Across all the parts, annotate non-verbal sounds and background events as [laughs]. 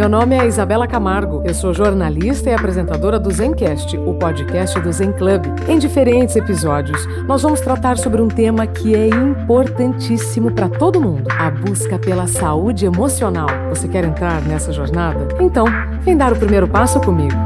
Meu nome é Isabela Camargo, eu sou jornalista e apresentadora do Zencast, o podcast do Zen Club. Em diferentes episódios, nós vamos tratar sobre um tema que é importantíssimo para todo mundo: a busca pela saúde emocional. Você quer entrar nessa jornada? Então, vem dar o primeiro passo comigo.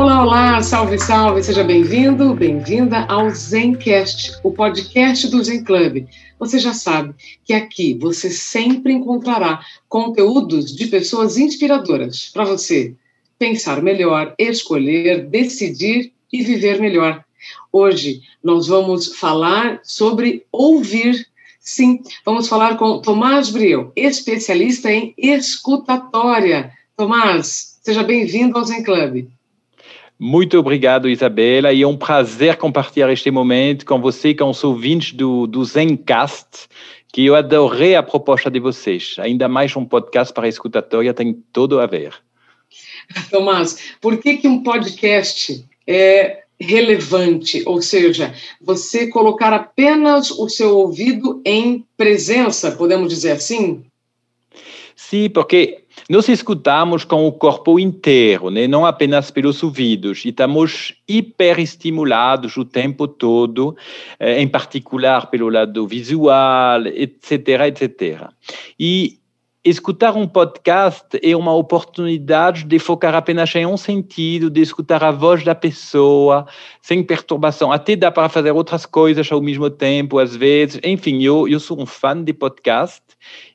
Olá, olá, salve, salve, seja bem-vindo, bem-vinda ao Zencast, o podcast do Zen Club. Você já sabe que aqui você sempre encontrará conteúdos de pessoas inspiradoras para você pensar melhor, escolher, decidir e viver melhor. Hoje nós vamos falar sobre ouvir. Sim, vamos falar com Tomás Briel, especialista em escutatória. Tomás, seja bem-vindo ao Zen Club. Muito obrigado, Isabela, e é um prazer compartilhar este momento com você com os ouvintes do, do Zencast, que eu adorei a proposta de vocês. Ainda mais um podcast para escutatória tem todo a ver. Tomás, por que, que um podcast é relevante? Ou seja, você colocar apenas o seu ouvido em presença, podemos dizer assim? Sim, porque nós escutamos com o corpo inteiro, né? não apenas pelos ouvidos, e estamos hiperestimulados o tempo todo, eh, em particular pelo lado visual, etc, etc. E escutar um podcast é uma oportunidade de focar apenas em um sentido, de escutar a voz da pessoa, sem perturbação. Até dá para fazer outras coisas ao mesmo tempo, às vezes. Enfim, eu, eu sou um fã de podcast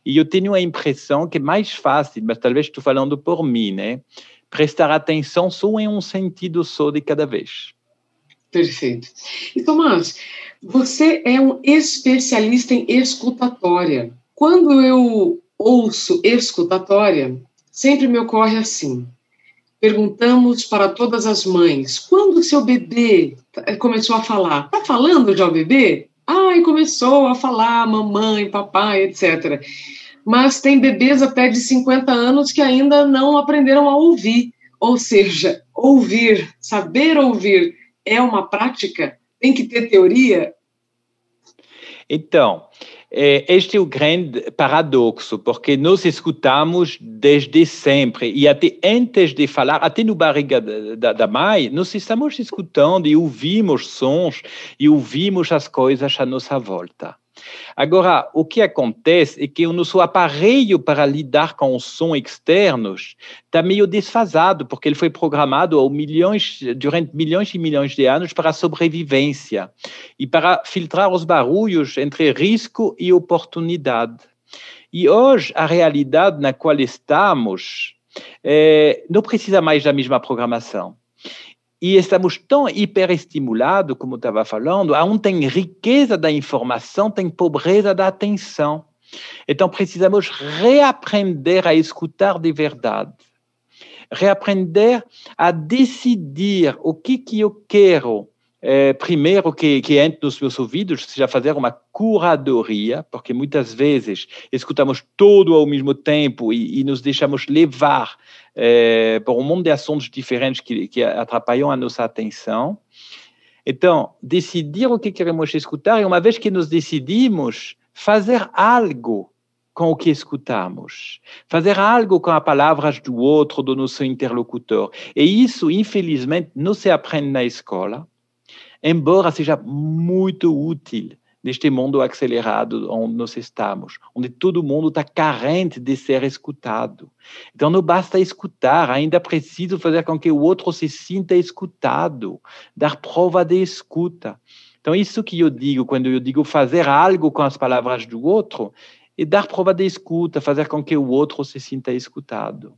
e eu tenho a impressão que é mais fácil, mas talvez estou falando por mim, né? Prestar atenção só em um sentido só de cada vez. Perfeito. E Tomás, você é um especialista em escutatória. Quando eu ouço escutatória, sempre me ocorre assim. Perguntamos para todas as mães: quando seu bebê começou a falar? Está falando já o bebê? Ai, começou a falar mamãe, papai, etc. Mas tem bebês até de 50 anos que ainda não aprenderam a ouvir. Ou seja, ouvir, saber ouvir é uma prática? Tem que ter teoria? Então, é, este é o grande paradoxo, porque nós escutamos desde sempre, e até antes de falar, até no barriga da, da mãe, nós estamos escutando e ouvimos sons e ouvimos as coisas à nossa volta. Agora, o que acontece é que o nosso aparelho para lidar com os sons externos está meio desfasado, porque ele foi programado milhões, durante milhões e milhões de anos para a sobrevivência e para filtrar os barulhos entre risco e oportunidade. E hoje, a realidade na qual estamos é, não precisa mais da mesma programação e estamos tão hiperestimulados, como estava falando, aonde tem riqueza da informação, tem pobreza da atenção. Então precisamos reaprender a escutar de verdade, reaprender a decidir o que que eu quero é, primeiro que, que entre nos meus ouvidos seja fazer uma curadoria, porque muitas vezes escutamos tudo ao mesmo tempo e, e nos deixamos levar é, um monte de assuntos diferentes que, que atrapalham a nossa atenção. Então, decidir o que queremos escutar e uma vez que nos decidimos, fazer algo com o que escutamos, fazer algo com as palavras do outro, do nosso interlocutor. E isso, infelizmente, não se aprende na escola embora seja muito útil neste mundo acelerado onde nós estamos, onde todo mundo está carente de ser escutado. Então não basta escutar, ainda preciso fazer com que o outro se sinta escutado, dar prova de escuta. Então isso que eu digo quando eu digo fazer algo com as palavras do outro, é dar prova de escuta, fazer com que o outro se sinta escutado.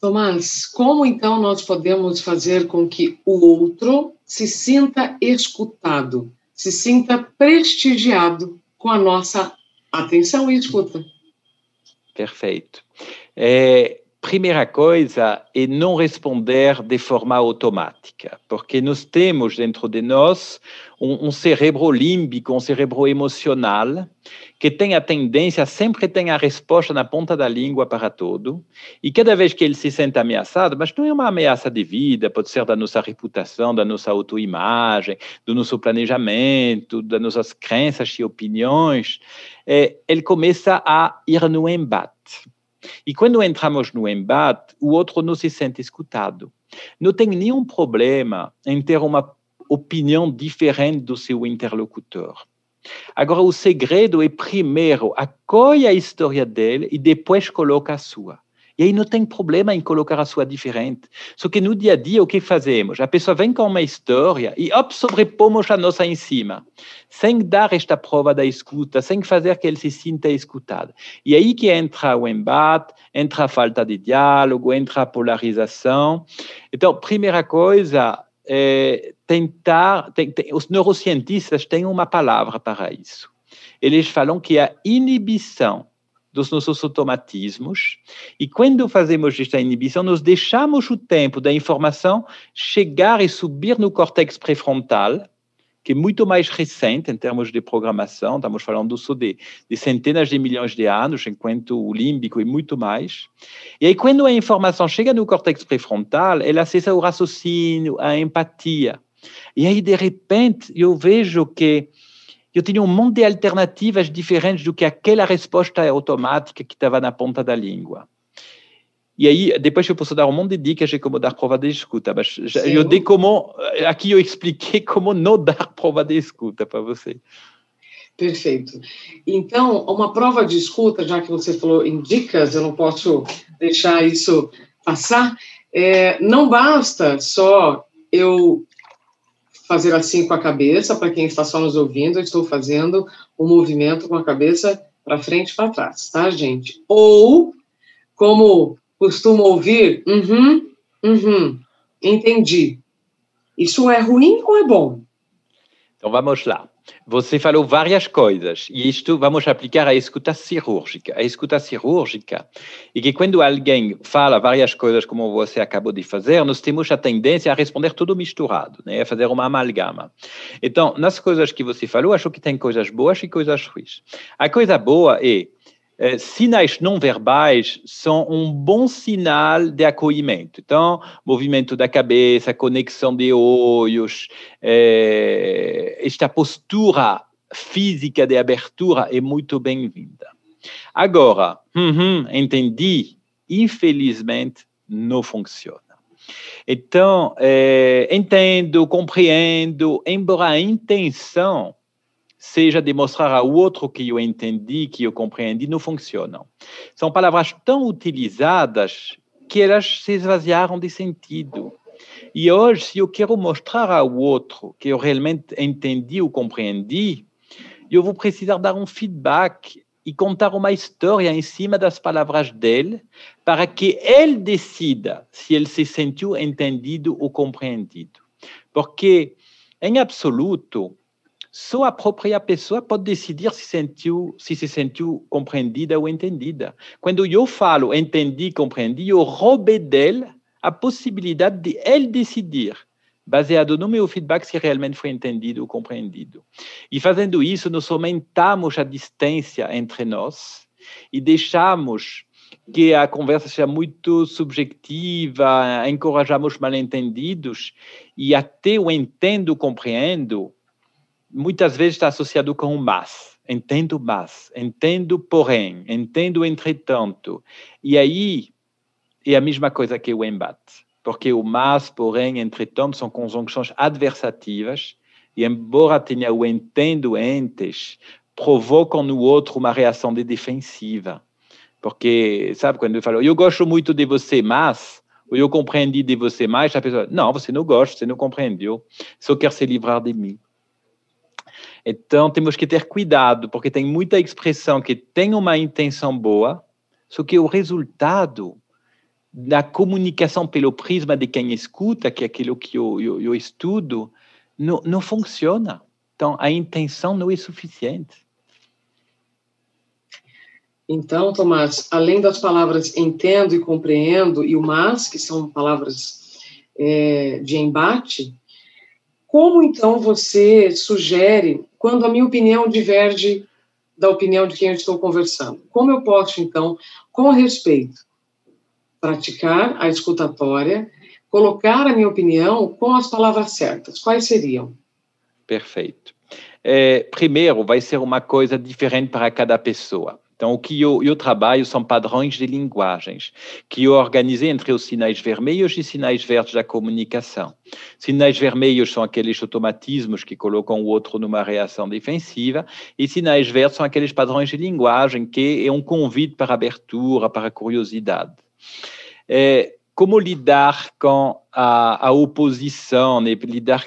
Tomás, como então nós podemos fazer com que o outro se sinta escutado, se sinta prestigiado com a nossa atenção e escuta? Perfeito. É, primeira coisa é não responder de forma automática, porque nós temos dentro de nós um, um cérebro límbico, um cérebro emocional, que tem a tendência, sempre tem a resposta na ponta da língua para tudo, e cada vez que ele se sente ameaçado, mas não é uma ameaça de vida, pode ser da nossa reputação, da nossa autoimagem, do nosso planejamento, das nossas crenças e opiniões, é, ele começa a ir no embate. E quando entramos no embate, o outro não se sente escutado. Não tem nenhum problema em ter uma opinião diferente do seu interlocutor. Agora, o segredo é primeiro acolhe a história dele e depois coloca a sua. E aí não tem problema em colocar a sua diferente. Só que no dia a dia, o que fazemos? A pessoa vem com uma história e, op, sobrepomos a nossa em cima, sem dar esta prova da escuta, sem fazer que ele se sinta escutado. E aí que entra o embate, entra a falta de diálogo, entra a polarização. Então, primeira coisa, é tentar. Tem, tem, os neurocientistas têm uma palavra para isso. Eles falam que é a inibição dos nossos automatismos. E quando fazemos esta inibição, nós deixamos o tempo da informação chegar e subir no córtex pré-frontal, que é muito mais recente em termos de programação, estamos falando só de, de, centenas de milhões de anos, enquanto o límbico é muito mais. E aí, quando a informação chega no córtex pré-frontal, ela acessa o raciocínio, a empatia. E aí, de repente, eu vejo que eu tinha um monte de alternativas diferentes do que aquela resposta automática que estava na ponta da língua. E aí, depois eu posso dar um monte de dicas de como dar prova de escuta, mas já, eu dei como, aqui eu expliquei [laughs] como não dar prova de escuta para você. Perfeito. Então, uma prova de escuta, já que você falou em dicas, eu não posso deixar isso passar, é, não basta só eu fazer assim com a cabeça, para quem está só nos ouvindo, eu estou fazendo um movimento com a cabeça para frente e para trás, tá, gente? Ou, como costumo ouvir, uhum, uhum, entendi. Isso é ruim ou é bom? Então vamos lá. Você falou várias coisas e isto vamos aplicar à escuta cirúrgica. A escuta cirúrgica é que quando alguém fala várias coisas como você acabou de fazer, nós temos a tendência a responder tudo misturado, né? a fazer uma amalgama. Então, nas coisas que você falou, acho que tem coisas boas e coisas ruins. A coisa boa é eh, sinais não verbais são um bom sinal de acolhimento. Então, movimento da cabeça, conexão de olhos, eh, esta postura física de abertura é muito bem-vinda. Agora, uhum, entendi, infelizmente não funciona. Então, eh, entendo, compreendo, embora a intenção seja demonstrar ao outro que eu entendi, que eu compreendi, não funcionam. São palavras tão utilizadas que elas se esvaziaram de sentido. E hoje, se eu quero mostrar ao outro que eu realmente entendi ou compreendi, eu vou precisar dar um feedback e contar uma história em cima das palavras dele, para que ele decida se ele se sentiu entendido ou compreendido. Porque, em absoluto, só a própria pessoa pode decidir se, sentiu, se se sentiu compreendida ou entendida. Quando eu falo entendi, compreendi, eu roubei dele a possibilidade de ele decidir, baseado no meu feedback, se realmente foi entendido ou compreendido. E fazendo isso, nós aumentamos a distância entre nós e deixamos que a conversa seja muito subjetiva, encorajamos mal-entendidos e até o entendo, compreendo, muitas vezes está associado com o mas. Entendo mas, entendo porém, entendo entretanto. E aí é a mesma coisa que o embate, porque o mas, porém, entretanto são conjunções adversativas e embora tenha o entendo antes, provocam no outro uma reação de defensiva. Porque, sabe, quando eu falo, eu gosto muito de você, mas, ou eu compreendi de você mais, a pessoa, não, você não gosta, você não compreendeu, só quer se livrar de mim. Então, temos que ter cuidado, porque tem muita expressão que tem uma intenção boa, só que o resultado da comunicação pelo prisma de quem escuta, que é aquilo que eu, eu, eu estudo, não, não funciona. Então, a intenção não é suficiente. Então, Tomás, além das palavras entendo e compreendo e o mas, que são palavras é, de embate, como então você sugere quando a minha opinião diverge da opinião de quem eu estou conversando? Como eu posso, então, com respeito, praticar a escutatória, colocar a minha opinião com as palavras certas? Quais seriam? Perfeito. É, primeiro, vai ser uma coisa diferente para cada pessoa. Então, o que eu, eu, trabalho são padrões de linguagens, que eu organizei entre os sinais vermelhos e sinais verdes da comunicação. Sinais vermelhos são aqueles automatismos que colocam o outro numa reação defensiva, e sinais verdes são aqueles padrões de linguagem que é um convite para abertura, para curiosidade. É, como lidar com a, a oposição, né? lidar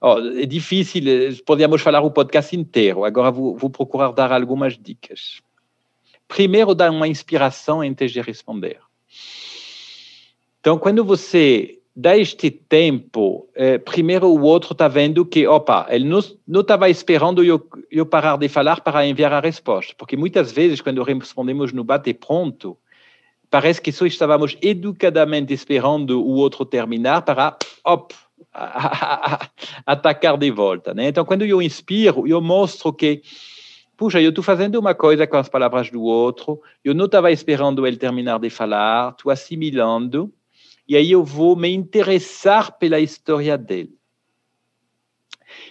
Oh, é difícil, podemos falar o podcast inteiro. Agora vou, vou, procurar dar algumas dicas. Primeiro, dar uma inspiração antes de responder. Então, quando você dá este tempo, eh, primeiro o outro está vendo que, opa, ele não estava esperando eu, eu parar de falar para enviar a resposta. Porque muitas vezes, quando respondemos no bate-pronto, parece que só estávamos educadamente esperando o outro terminar para, op, [laughs] atacar de volta. Né? Então, quando eu inspiro, eu mostro que, puxa, eu estou fazendo uma coisa com as palavras do outro, eu não estava esperando ele terminar de falar, estou assimilando, e aí eu vou me interessar pela história dele.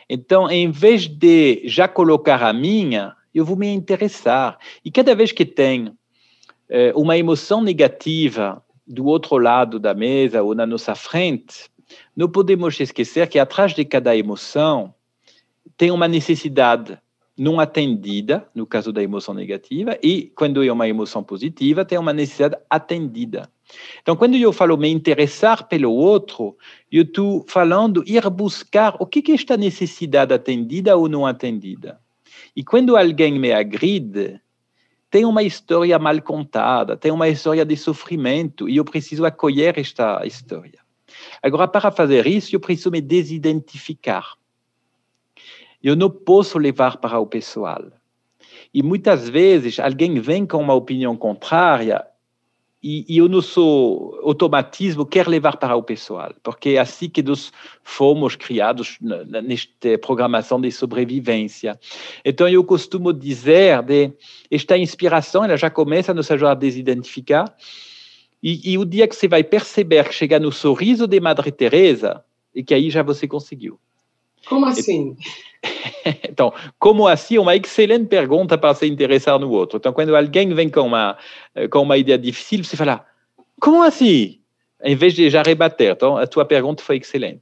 Então, em vez de já colocar a minha, eu vou me interessar. E cada vez que tem eh, uma emoção negativa do outro lado da mesa ou na nossa frente, não podemos esquecer que atrás de cada emoção tem uma necessidade não atendida, no caso da emoção negativa, e quando é uma emoção positiva, tem uma necessidade atendida. Então, quando eu falo me interessar pelo outro, eu estou falando ir buscar o que é esta necessidade atendida ou não atendida. E quando alguém me agride, tem uma história mal contada, tem uma história de sofrimento, e eu preciso acolher esta história. Agora, para fazer isso, eu preciso me desidentificar. Eu não posso levar para o pessoal. E muitas vezes alguém vem com uma opinião contrária e, e o nosso automatismo quer levar para o pessoal, porque é assim que nós fomos criados nesta programação de sobrevivência. Então, eu costumo dizer de esta inspiração, ela já começa a nos ajudar a desidentificar, e, e, o dia que você vai perceber que chega no sorriso de Madre Teresa, e que aí já você conseguiu. Como assim? [laughs] Então, como assim? Uma excelente pergunta para se interessar no outro. Então, quando alguém vem com uma, com uma ideia difícil, você fala, como assim? Em vez de já rebater. Então, a tua pergunta foi excelente.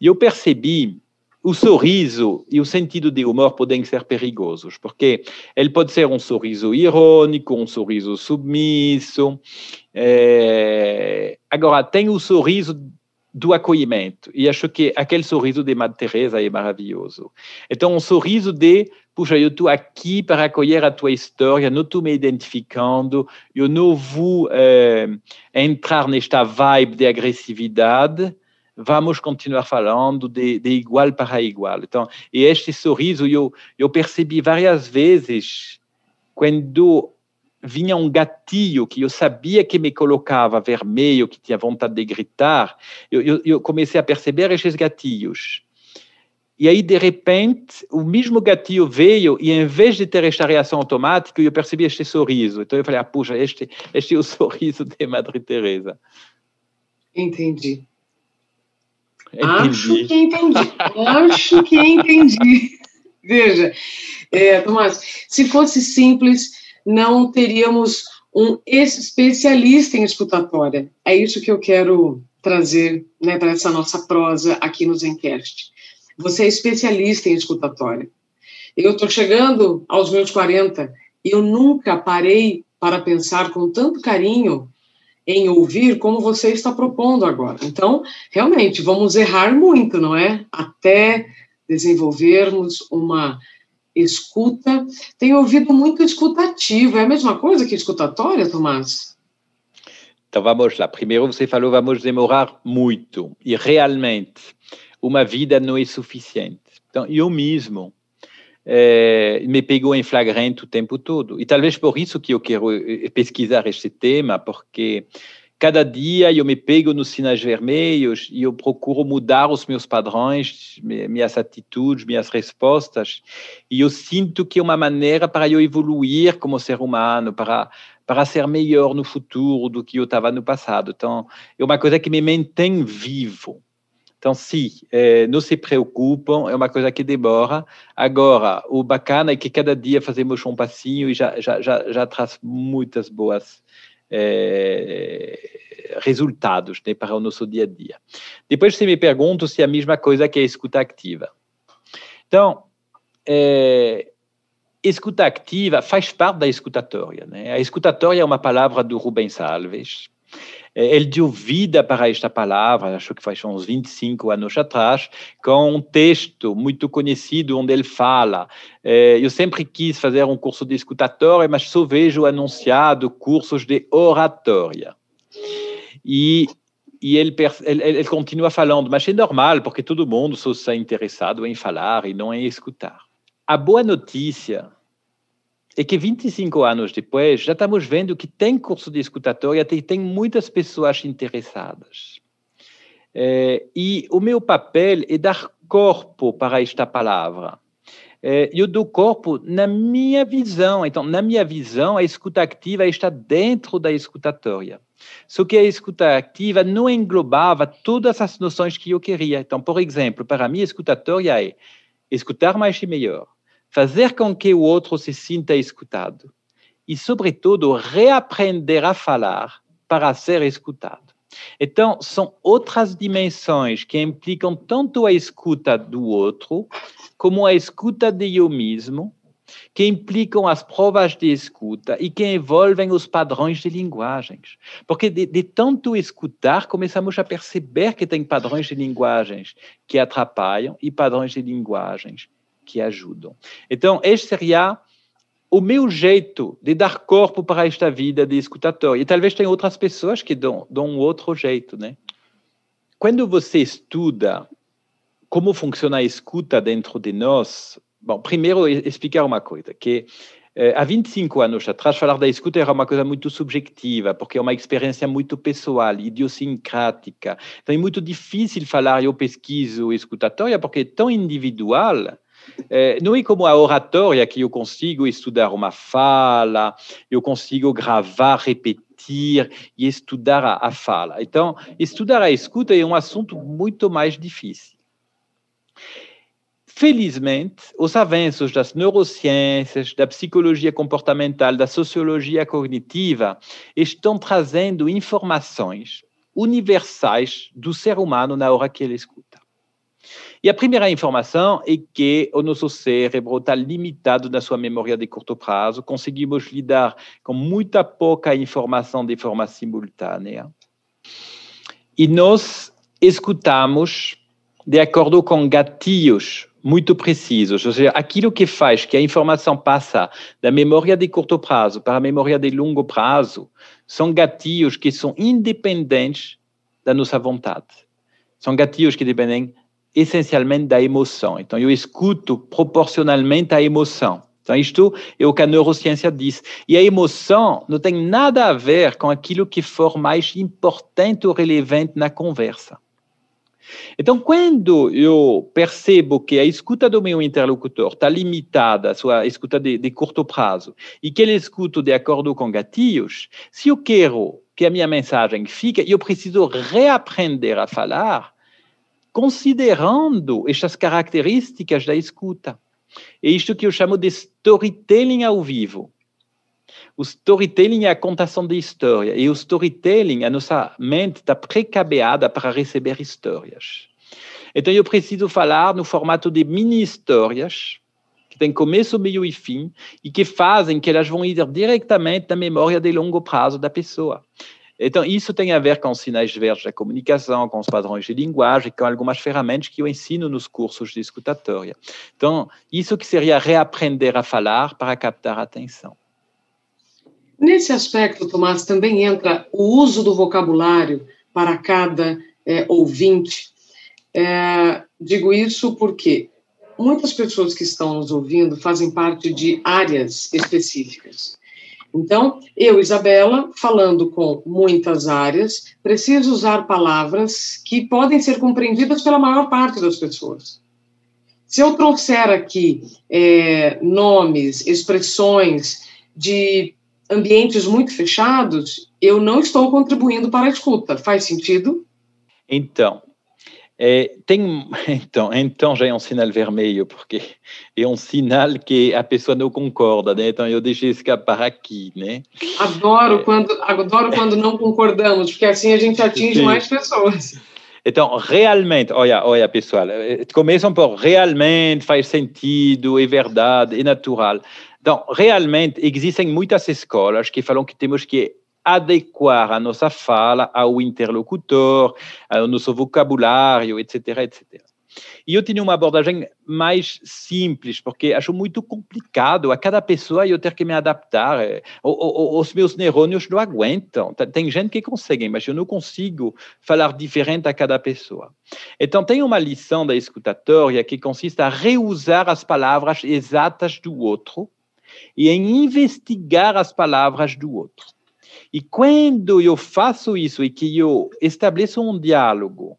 E eu percebi o sorriso e o sentido de humor podem ser perigosos, porque ele pode ser um sorriso irônico, um sorriso submisso. É... Agora, tem o sorriso do acolhimento, e acho que aquele sorriso de Madre Teresa é maravilhoso. Então, um sorriso de, puxa, eu estou aqui para acolher a tua história, não estou me identificando, eu não vou é, entrar nesta vibe de agressividade, vamos continuar falando de, de, igual para igual. Então, e este sorriso eu, eu percebi várias vezes quando vinha um gatilho que eu sabia que me colocava vermelho, que tinha vontade de gritar, eu, eu, eu comecei a perceber esses gatilhos. E aí, de repente, o mesmo gatilho veio e, em vez de ter esta reação automática, eu percebi este sorriso. Então, eu falei, ah, puxa, este, este é o [laughs] sorriso de Madre Teresa. Entendi. Acho que entendi. Acho que entendi. [laughs] Veja, é, Tomás, se fosse simples, não teríamos um especialista em escutatória. É isso que eu quero trazer né, para essa nossa prosa aqui no Zencast. Você é especialista em escutatória. Eu estou chegando aos meus 40 e eu nunca parei para pensar com tanto carinho em ouvir como você está propondo agora. Então, realmente, vamos errar muito, não é? Até desenvolvermos uma escuta. Tenho ouvido muito escutativo. É a mesma coisa que escutatória, Tomás? Então vamos lá. Primeiro você falou vamos demorar muito. E realmente, uma vida não é suficiente. Então, eu mesmo é, me pegou em flagrante o tempo todo. E talvez por isso que eu quero eh, pesquisar este tema, porque cada dia eu me pego nos sinais vermelhos e eu procuro mudar os meus padrões, minhas atitudes, minhas respostas, e eu sinto que é uma maneira para eu evoluir como ser humano, para para ser melhor no futuro do que eu estava no passado. Então, é uma coisa que me mantém vivo. Então, sim, é, não se preocupam, é uma coisa que demora. Agora, o bacana é que cada dia fazemos um passinho e já, já, já, já traz muitas boas é, resultados né, para o nosso dia a dia. Depois você me pergunta se é a mesma coisa que a escuta ativa. Então, é, escuta ativa faz parte da escutatória. Né? A escutatória é uma palavra do Rubens Alves. É, ele deu vida para esta palavra, acho que faz uns 25 anos atrás, com um texto muito conhecido onde ele fala. É, eu sempre quis fazer um curso de escutatória, mas só vejo anunciado cursos de oratória. E e ele, ele, ele, continua falando, mas é normal, porque todo mundo só está interessado em falar e não em escutar. A boa notícia é que 25 anos depois já estamos vendo que tem curso de escutatória e tem muitas pessoas interessadas. É, e o meu papel é dar corpo para esta palavra. É, eu dou corpo na minha visão. Então, na minha visão, a escuta ativa está dentro da escutatória. Só que a escuta ativa não englobava todas as noções que eu queria. Então, por exemplo, para mim, escutatória é escutar mais e melhor, fazer com que o outro se sinta escutado e, sobretudo, reaprender a falar para ser escutado. Então, são outras dimensões que implicam tanto a escuta do outro, como a escuta de eu mesmo, que implicam as provas de escuta e que envolvem os padrões de linguagens. Porque de, de, tanto escutar, começamos a perceber que tem padrões de linguagens que atrapalham e padrões de linguagens que ajudam. Então, este seria o meu jeito de dar corpo para esta vida de escutatório. E talvez tenha outras pessoas que dão, dão um outro jeito, né? Quando você estuda como funciona a escuta dentro de nós, bom, primeiro explicar uma coisa, que eh, há 25 anos atrás, falar da escuta era uma coisa muito subjetiva, porque é uma experiência muito pessoal, idiosincrática. Então é muito difícil falar, eu pesquiso escutatória, porque é tão individual é, não é como a oratória que eu consigo estudar uma fala, eu consigo gravar, repetir e estudar a, a fala. Então, estudar a escuta é um assunto muito mais difícil. Felizmente, os avanços das neurociências, da psicologia comportamental, da sociologia cognitiva estão trazendo informações universais do ser humano na hora que ele escuta. E a primeira informação é que o nosso cérebro está limitado na sua memória de curto prazo, conseguimos lidar com muita pouca informação de forma simultânea. E nós escutamos de acordo com gatilhos muito precisos, ou seja, aquilo que faz que a informação passa da memória de curto prazo para a memória de longo prazo são gatilhos que são independentes da nossa vontade. São gatilhos que dependem essencialmente da emoção. Então, eu escuto proporcionalmente à emoção. Então, isto é o que a neurociência diz. E a emoção não tem nada a ver com aquilo que for mais importante ou relevante na conversa. Então, quando eu percebo que a escuta do meu interlocutor está limitada à sua escuta de, de curto prazo e que ele escuta de acordo com gatilhos, se eu quero que a minha mensagem fique, eu preciso reaprender a falar considerando estas características da escuta. É isto que eu chamo de storytelling ao vivo. O storytelling é a contação de história, e o storytelling, a nossa mente está precabeada para receber histórias. Então, eu preciso falar no formato de mini-histórias, que tem começo, meio e fim, e que fazem que elas vão ir diretamente na memória de longo prazo da pessoa. Então, isso tem a ver com sinais verdes da comunicação, com os padrões de linguagem, com algumas ferramentas que eu ensino nos cursos de escutatória. Então, isso que seria reaprender a falar para captar a atenção. Nesse aspecto, Tomás, também entra o uso do vocabulário para cada é, ouvinte. É, digo isso porque muitas pessoas que estão nos ouvindo fazem parte de áreas específicas. Então, eu, Isabela, falando com muitas áreas, preciso usar palavras que podem ser compreendidas pela maior parte das pessoas. Se eu trouxer aqui é, nomes, expressões de ambientes muito fechados, eu não estou contribuindo para a escuta. Faz sentido? Então, é, tem, [laughs] então, então já é um sinal vermelho, porque é um sinal que a pessoa não concorda, né? Então eu deixei escapar aqui, né? Adoro, é, quando, adoro quando não concordamos, porque assim a gente atinge sim. mais pessoas. Então, realmente, olha, olha, pessoal, eh, começam por realmente, faz sentido, é verdade, é natural. Então, realmente, existem muitas escolas que falam que temos que adequar a nossa fala ao interlocutor, ao nosso vocabulário, etc, etc. E eu tinha uma abordagem mais simples, porque acho muito complicado a cada pessoa eu ter que me adaptar. Os meus neurônios não aguentam. Tem gente que consegue, mas eu não consigo falar diferente a cada pessoa. Então, tem uma lição da escutatória que consiste a reusar as palavras exatas do outro e em investigar as palavras do outro. E quando eu faço isso e que eu estabeleço um diálogo,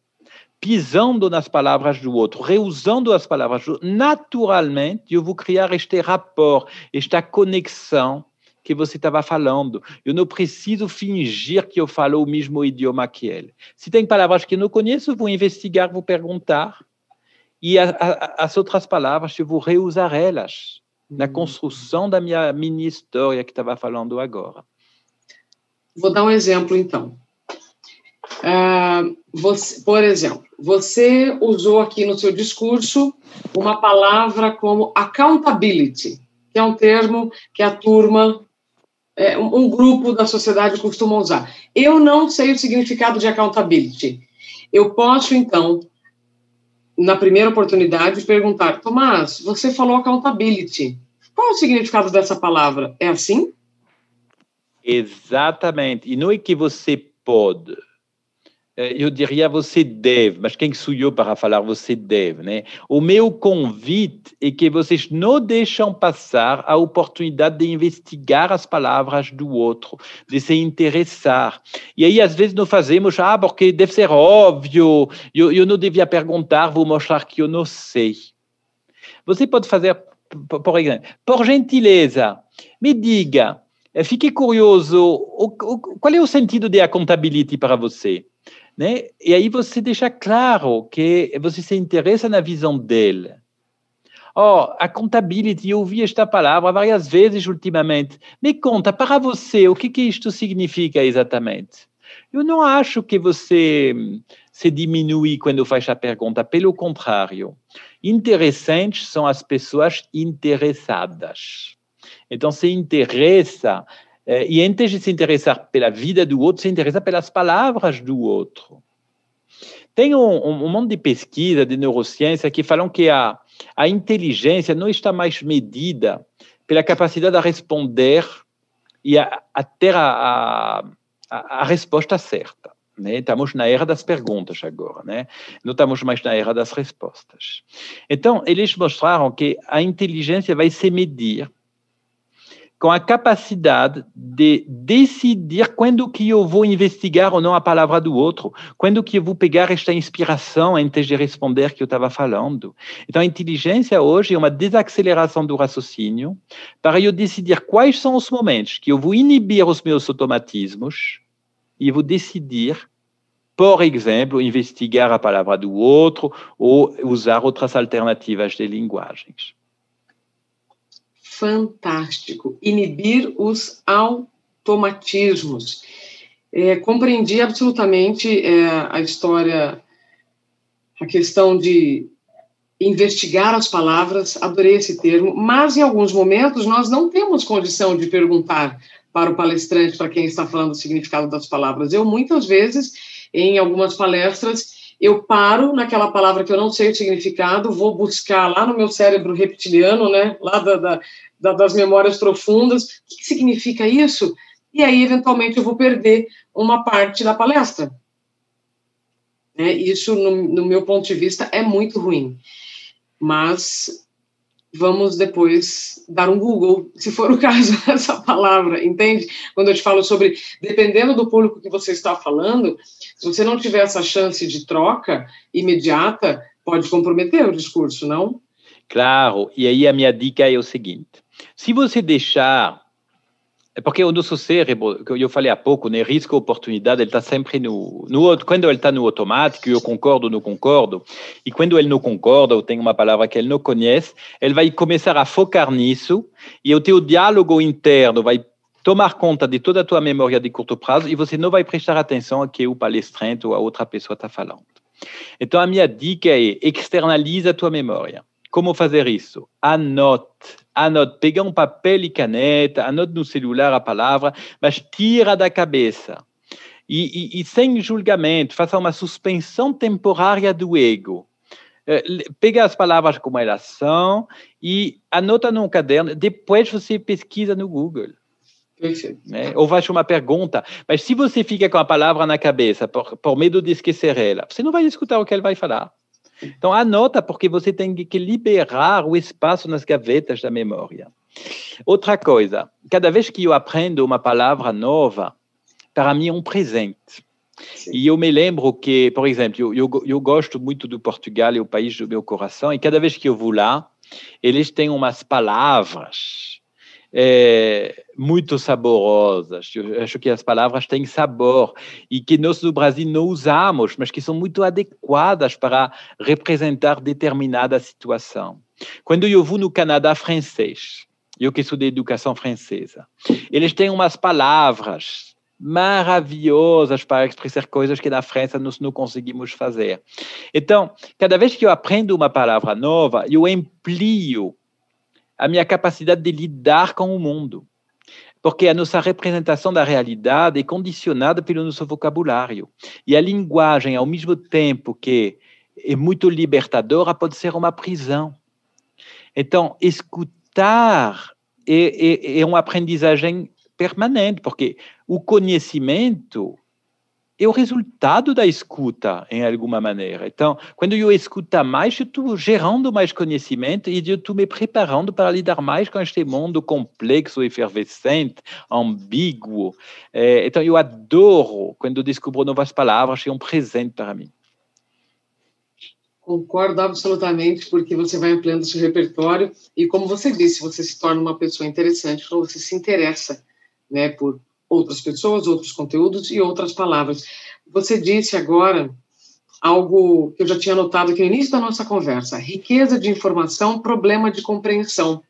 pisando nas palavras do outro, reusando as palavras do outro, naturalmente eu vou criar este rapport, esta conexão que você estava falando. Eu não preciso fingir que eu falo o mesmo idioma que ele. Se tem palavras que eu não conheço, vou investigar, vou perguntar. E a, a, as outras palavras, eu vou reusar elas na hum. construção da minha mini história que estava falando agora. Vou dar um exemplo, então. Uh, você, por exemplo, você usou aqui no seu discurso uma palavra como accountability, que é um termo que a turma, é, um, grupo da sociedade costuma usar. Eu não sei o significado de accountability. Eu posso, então, na primeira oportunidade, perguntar: Tomás, você falou accountability. Qual o significado dessa palavra? É assim? Exatamente. E não é que você pode. É, eu diria você deve, mas quem sou eu para falar você deve, né? O meu convite é que vocês não deixam passar a oportunidade de investigar as palavras do outro, de se interessar. E aí, às vezes, não fazemos, ah, porque deve ser óbvio, eu, eu não devia perguntar, vou mostrar que eu não sei. Você pode fazer, por exemplo, por gentileza, me diga, fiquei curioso, o, o, qual é o sentido de accountability para você? Né? E aí você deixa claro que você se interessa na visão dele. Oh, accountability, eu ouvi esta palavra várias vezes ultimamente. Me conta, para você, o que, que isto significa exatamente? Eu não acho que você se diminui quando faz a pergunta, pelo contrário. Interessantes são as pessoas interessadas. Então, se interessa, eh, e antes de se interessar pela vida do outro, se interessa pelas palavras do outro. Tem um, um, monte de pesquisa de neurociência que falam que a, a inteligência não está mais medida pela capacidade de responder e a, a ter a, a, a resposta certa. Né? Estamos na era das perguntas agora, né? não estamos mais na era das respostas. Então, eles mostraram que a inteligência vai se medir com a capacidade de decidir quando que eu vou investigar ou não a palavra do outro, quando que eu vou pegar esta inspiração antes de responder que eu estava falando. Então, a inteligência hoje é uma desaceleração do raciocínio para eu decidir quais são os momentos que eu vou inibir os meus automatismos e vou decidir, por exemplo, investigar a palavra do outro ou usar outras alternativas de linguagens fantástico. Inibir os automatismos. É, compreendi absolutamente é, a história, a questão de investigar as palavras, adorei esse termo, mas em alguns momentos nós não temos condição de perguntar para o palestrante, para quem está falando o significado das palavras. Eu, muitas vezes, em algumas palestras, eu paro naquela palavra que eu não sei o significado, vou buscar lá no meu cérebro reptiliano, né, lá da, da, da, das memórias profundas, o que, significa isso? E aí, eventualmente, eu vou perder uma parte da palestra. É, isso, no, no, meu ponto de vista, é muito ruim. mas vamos depois dar um Google, se for o [laughs] caso, essa palavra, entende? Quando eu te falo sobre, dependendo do público que você está falando, se você não tiver essa chance de troca imediata, pode comprometer o discurso, não? Claro, e aí a minha dica é o seguinte: se você deixar é porque o nosso cérebro, que eu falei há pouco, né, risco oportunidade, ele está sempre no, no quando ele está no automático, eu concordo ou não concordo, e quando ele não concorda, ou tem uma palavra que ele não conhece, ele vai começar a focar nisso, e o teu diálogo interno vai tomar conta de toda a tua memória de curto prazo, e você não vai prestar atenção a que o palestrante ou a outra pessoa está falando. Então, a minha dica é externaliza a tua memória. Como fazer isso? Anote anote, pega um papel e caneta, anote no celular a palavra, mas tira da cabeça. E, e, e sem julgamento, faça uma suspensão temporária do ego. Eh, pega as palavras como elas são e anota num caderno, depois você pesquisa no Google. Né? Ou faz uma pergunta, mas se você fica com a palavra na cabeça por, por medo de esquecer ela, você não vai escutar o que ele vai falar. Então, anota, porque você tem que liberar o espaço nas gavetas da memória. Outra coisa, cada vez que eu aprendo uma palavra nova, para mim é um presente. Sim. E eu me lembro que, por exemplo, eu, eu, eu, gosto muito do Portugal, é o país do meu coração, e cada vez que eu vou lá, eles têm umas palavras é, muito saborosas. Eu acho que as palavras têm sabor e que nós no Brasil não usamos, mas que são muito adequadas para representar determinada situação. Quando eu vou no Canadá francês, eu que sou de educação francesa, eles têm umas palavras maravilhosas para expressar coisas que na França nós não conseguimos fazer. Então, cada vez que eu aprendo uma palavra nova, eu amplio a minha capacidade de lidar com o mundo. Porque a nossa representação da realidade é condicionada pelo nosso vocabulário. E a linguagem, ao mesmo tempo que é muito libertadora, pode ser uma prisão. Então, escutar é, é, é uma aprendizagem permanente, porque o conhecimento é o resultado da escuta, em alguma maneira. Então, quando eu escuto mais, eu estou gerando mais conhecimento e eu estou me preparando para lidar mais com este mundo complexo, efervescente, ambíguo. É, então, eu adoro quando descubro novas palavras, é um presente para mim. Concordo absolutamente, porque você vai ampliando seu repertório e, como você disse, você se torna uma pessoa interessante, você se interessa né, por outras pessoas, outros conteúdos e outras palavras. Você disse agora algo que eu já tinha notado aqui no início da nossa conversa: riqueza de informação, problema de compreensão.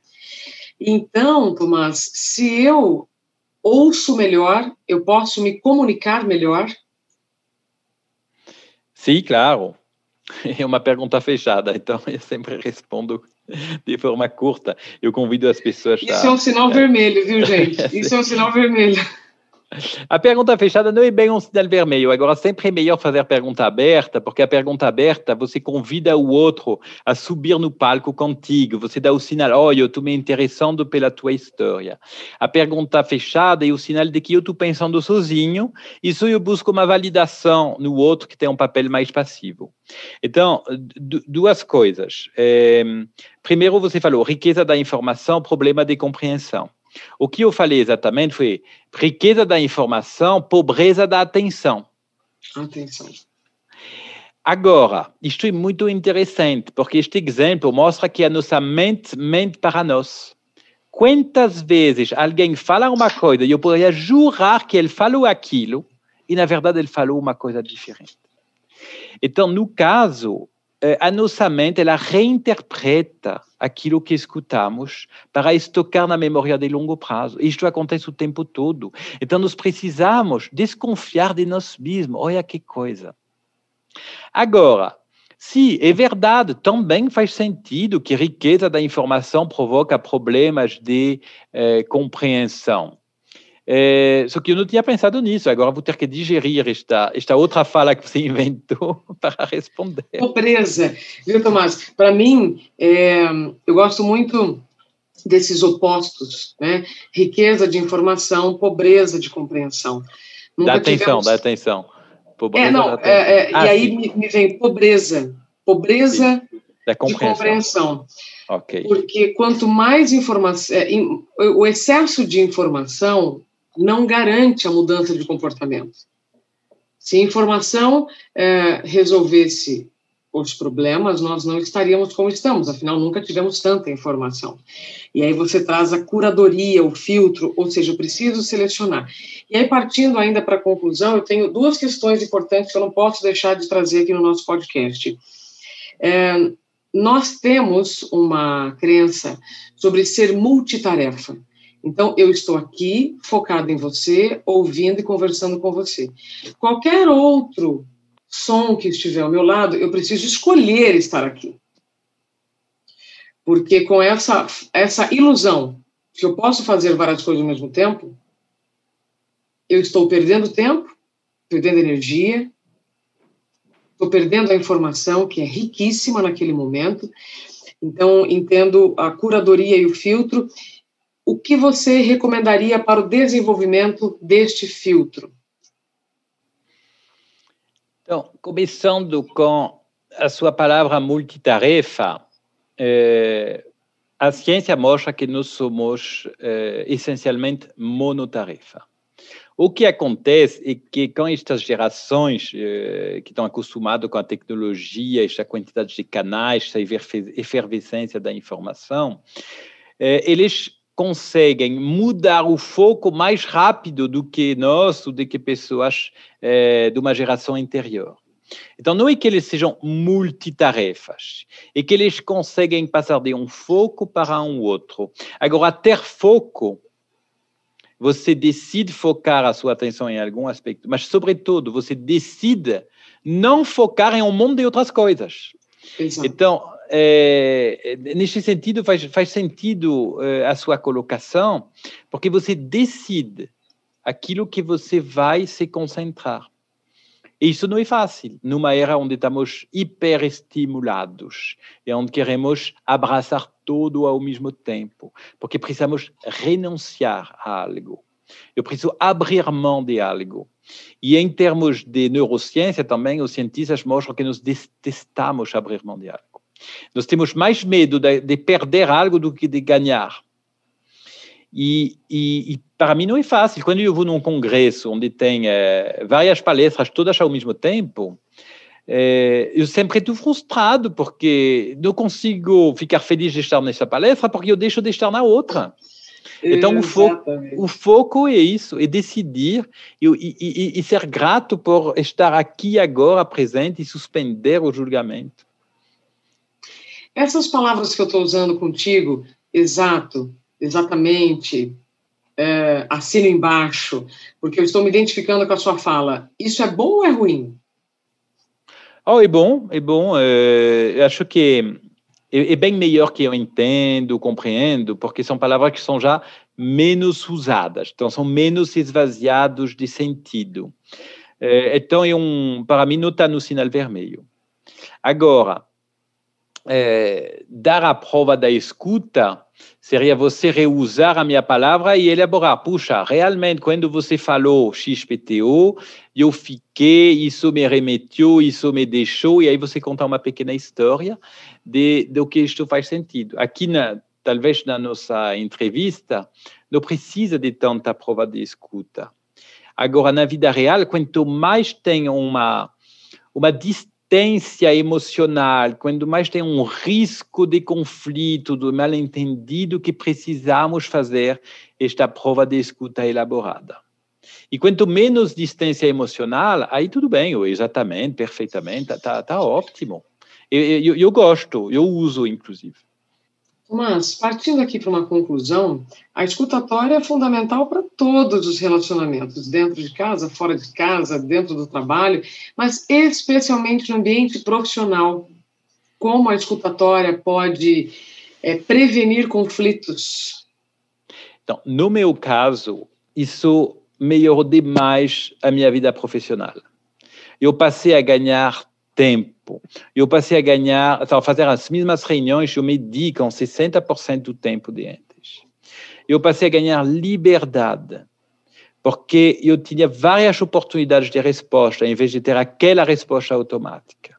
Então, Tomás, se eu ouço melhor, eu posso me comunicar melhor? Sim, claro. É uma pergunta fechada, então eu sempre respondo de forma curta. Eu convido as pessoas Isso a... é um sinal vermelho, viu, [laughs] gente? Isso é um sinal vermelho. [laughs] A pergunta fechada não é bem um sinal vermelho. Agora, sempre é melhor fazer pergunta aberta, porque a pergunta aberta, você convida o outro a subir no palco contigo. Você dá o sinal, olha, eu estou me interessando pela tua história. A pergunta fechada é o sinal de que eu estou pensando sozinho, e só eu busco uma validação no outro que tem um papel mais passivo. Então, duas coisas. É, primeiro, você falou riqueza da informação, problema de compreensão. O que eu falei exatamente foi riqueza da informação, pobreza da atenção. Atenção. Agora, isto é muito interessante, porque este exemplo mostra que a nossa mente mente para nós. Quantas vezes alguém fala uma coisa e eu poderia jurar que ele falou aquilo e, na verdade, ele falou uma coisa diferente. Então, no caso, a nossa mente ela reinterpreta aquilo que escutamos para estocar na memória de longo prazo. Isto acontece o tempo todo. Então, nós precisamos desconfiar de nós mesmos. Olha que coisa. Agora, se é verdade, também faz sentido que riqueza da informação provoca problemas de eh, compreensão. É, só que eu não tinha pensado nisso. Agora vou ter que digerir esta, esta outra fala que você [laughs] inventou para responder. Pobreza, viu, Tomás? Para mim, é, eu gosto muito desses opostos, né? Riqueza de informação, pobreza de compreensão. Nunca dá atenção, tivemos... dá atenção. Pobreza, é, não, é, é, ah, e aí me, me, vem pobreza. Pobreza da compreensão. de compreensão. Okay. Porque quanto mais informação, é, o excesso de informação não garante a mudança de comportamento. Se a informação é, resolvesse os problemas, nós não estaríamos como estamos, afinal, nunca tivemos tanta informação. E aí você traz a curadoria, o filtro, ou seja, eu preciso selecionar. E aí, partindo ainda para a conclusão, eu tenho duas questões importantes que eu não posso deixar de trazer aqui no nosso podcast. É, nós temos uma crença sobre ser multitarefa. Então, eu estou aqui, focado em você, ouvindo e conversando com você. Qualquer outro som que estiver ao meu lado, eu preciso escolher estar aqui. Porque com essa, essa ilusão que eu posso fazer várias coisas ao mesmo tempo, eu estou perdendo tempo, perdendo energia, estou perdendo a informação que é riquíssima naquele momento. Então, entendo a curadoria e o filtro. O que você recomendaria para o desenvolvimento deste filtro? Então, começando com a sua palavra multitarefa, é, a ciência mostra que nós somos é, essencialmente monotarefa. O que acontece é que com estas gerações é, que estão acostumadas com a tecnologia, esta quantidade de canais, esta efervescência da informação, eles conseguem mudar o foco mais rápido do que nós, ou do que pessoas é, de uma geração anterior. Então, não é que eles sejam multitarefas, é que eles conseguem passar de um foco para um outro. Agora, ter foco, você decide focar a sua atenção em algum aspecto, mas, sobretudo, você decide não focar em um monte de outras coisas. Exato. Então, é, nesse sentido, faz, faz sentido é, a sua colocação, porque você decide aquilo que você vai se concentrar. E isso não é fácil, numa era onde estamos hiperestimulados e onde queremos abraçar tudo ao mesmo tempo, porque precisamos renunciar a algo. Eu preciso abrir mão de algo. E em termos de neurociência também, os cientistas mostram que nós detestamos abrir mão de algo. Nós temos mais medo de, de perder algo do que de ganhar. E, e, e, para mim não é fácil. Quando eu vou num congresso onde tem é, várias palestras todas ao mesmo tempo, é, eu sempre estou frustrado porque não consigo ficar feliz de estar nessa palestra porque eu deixo de estar na outra. Então, o foco, o foco é isso, é decidir e, e, e, ser grato por estar aqui agora presente e suspender o julgamento. Essas palavras que eu estou usando contigo, exato, exatamente, é, assino embaixo, porque eu estou me identificando com a sua fala, isso é bom ou é ruim? Oh, é bom, é bom. É, acho que é, é, bem melhor que eu entendo, compreendo, porque são palavras que são já menos usadas, então são menos esvaziados de sentido. É, então, é um, para mim, não está no sinal vermelho. Agora, é, dar a prova da escuta seria você reusar a minha palavra e elaborar. Puxa, realmente, quando você falou XPTO, eu fiquei, isso me remeteu, isso me deixou, e aí você conta uma pequena história de, do que isto faz sentido. Aqui, na, talvez na nossa entrevista, não precisa de tanta prova de escuta. Agora, na vida real, quanto mais tem uma, uma distância, resistência emocional, quando mais tem um risco de conflito, do mal-entendido, que precisamos fazer esta prova de escuta elaborada. E quanto menos distância emocional, aí tudo bem, exatamente, perfeitamente, está tá ótimo. Eu, eu, eu gosto, eu uso, inclusive. Mas, partindo aqui para uma conclusão, a escutatória é fundamental para todos os relacionamentos, dentro de casa, fora de casa, dentro do trabalho, mas especialmente no ambiente profissional. Como a escutatória pode é, prevenir conflitos? Então, no meu caso, isso melhorou demais a minha vida profissional. Eu passei a ganhar tempo. Eu passei a ganhar, a fazer as mesmas reuniões, eu medi com 60% do tempo de antes. Eu passei a ganhar liberdade, porque eu tinha várias oportunidades de resposta, em vez de ter aquela resposta automática.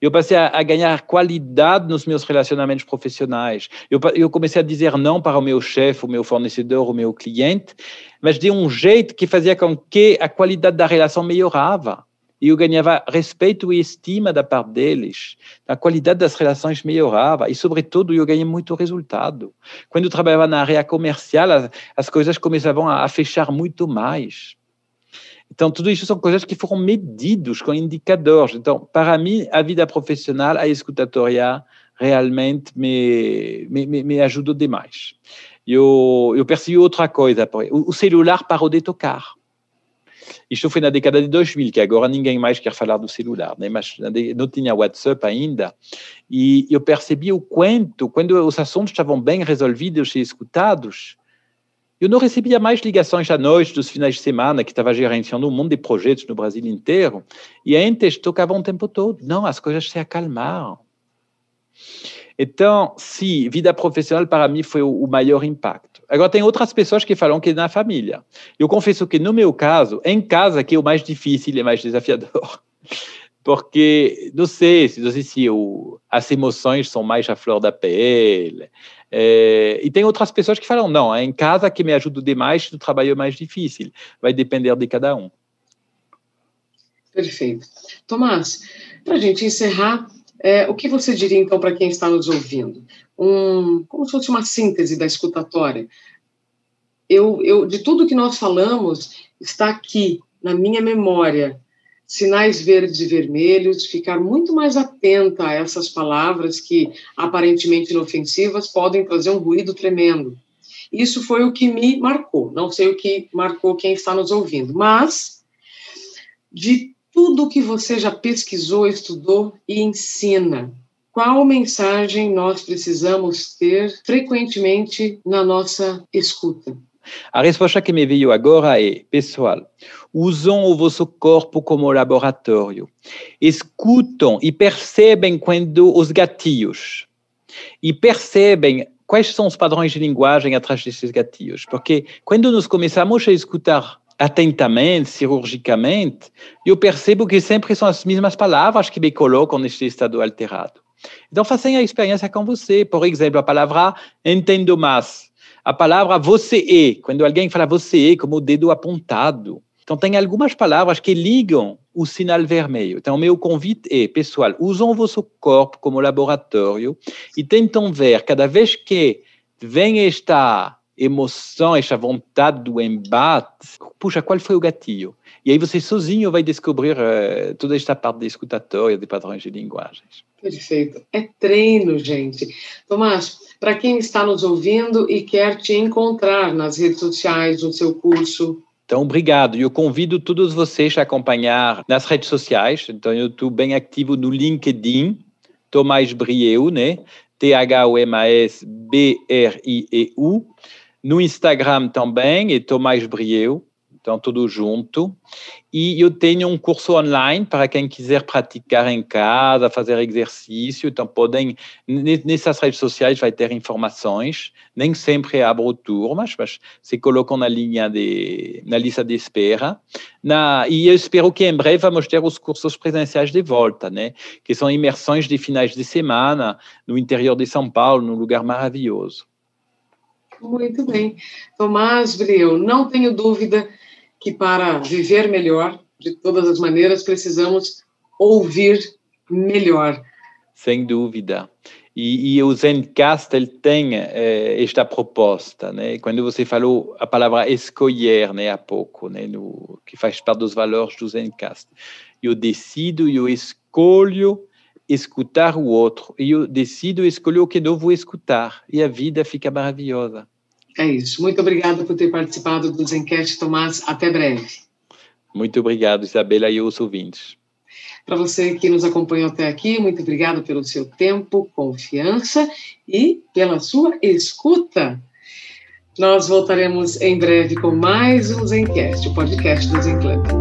Eu passei a, a, ganhar qualidade nos meus relacionamentos profissionais. Eu, eu comecei a dizer não para o meu chefe, o meu fornecedor, o meu cliente, mas de um jeito que fazia com que a qualidade da relação melhorava. E eu ganhava respeito e estima da parte deles. A qualidade das relações melhorava e, sobretudo, eu ganhei muito resultado. Quando eu trabalhava na área comercial, as, as coisas começavam a, a fechar muito mais. Então, tudo isso são coisas que foram medidos com indicadores. Então, para mim, a vida profissional, a escutatória, realmente me, me, me ajudou demais. Eu, eu percebi outra coisa. O celular parou de tocar. Isto foi na década de 2000, que agora ninguém mais quer falar do celular, né? mas não tinha WhatsApp ainda. E eu percebi o quanto, quando os assuntos estavam bem resolvidos e escutados, eu não recebia mais ligações à noite, dos finais de semana, que estava gerenciando um monte de projetos no Brasil inteiro. E antes tocavam o tempo todo. Não, as coisas se acalmaram. Então, sim, vida profissional para mim foi o maior impacto. Agora, tem outras pessoas que falam que é na família. Eu confesso que, no meu caso, em casa, que é o mais difícil e mais desafiador. [laughs] Porque, não sei, não sei se o, as emoções são mais à flor da pele, é, e tem outras pessoas que falam, não, é em casa que me ajuda demais, o trabalho é mais difícil. Vai depender de cada um. Perfeito. Tomás, para a gente encerrar, é, o que você diria, então, para quem está nos ouvindo? Um, como se fosse uma síntese da escutatória. Eu, eu, de tudo que nós falamos, está aqui, na minha memória, sinais verdes e vermelhos, ficar muito mais atenta a essas palavras que, aparentemente inofensivas, podem trazer um ruído tremendo. Isso foi o que me marcou, não sei o que marcou quem está nos ouvindo, mas de tudo que você já pesquisou, estudou e ensina, qual mensagem nós precisamos ter frequentemente na nossa escuta? A resposta que me veio agora é, pessoal, usam o vosso corpo como laboratório. Escutam e percebem quando os gatilhos. E percebem quais são os padrões de linguagem atrás desses gatilhos. Porque quando nós começamos a escutar atentamente, cirurgicamente, eu percebo que sempre são as mesmas palavras que me colocam neste estado alterado. Então, façam a experiência com você. Por exemplo, a palavra entendo mais a palavra você é, quando alguém fala você é, como o dedo apontado. Então, tem algumas palavras que ligam o sinal vermelho. Então, meu convite é, pessoal, usam o vosso corpo como laboratório e tentam ver, cada vez que vem esta emoção, esta vontade do embate, puxa, qual foi o gatilho? E aí você sozinho vai descobrir uh, toda esta parte de escutatória, de padrões de linguagens. Perfeito. É treino, gente. Tomás, para quem está nos ouvindo e quer te encontrar nas redes sociais, no seu curso, então, obrigado. Eu convido todos vocês a acompanhar nas redes sociais. Então, eu estou bem ativo no LinkedIn, Tomás Brieu, né? T-H-O-M-A-S-B-R-I-E-U. No Instagram também, é Tomás Brieu então tudo junto. E eu tenho um curso online para quem quiser praticar em casa, fazer exercício. Então podem nessas redes sociais vai ter informações. Nem sempre abro turmas, mas se colocam na linha de na lista de espera. Na, e eu espero que em breve vamos ter os cursos presenciais de volta, né? Que são imersões de finais de semana no interior de São Paulo, num lugar maravilhoso. Muito bem. Tomás Brieu, não tenho dúvida que para viver melhor, de todas as maneiras, precisamos ouvir melhor. Sem dúvida. E, e o Zencast ele tem eh, esta proposta, né? Quando você falou a palavra escolher, né, há pouco, né, no, que faz parte dos valores do Zencast. Eu decido, eu escolho escutar o outro, e eu decido escolher o que não vou escutar, e a vida fica maravilhosa. É isso. Muito obrigada por ter participado do Zencast, Tomás. Até breve. Muito obrigado, Isabela e os ouvintes. Para você que nos acompanhou até aqui, muito obrigado pelo seu tempo, confiança e pela sua escuta. Nós voltaremos em breve com mais um Zencast, o podcast do Zenclub.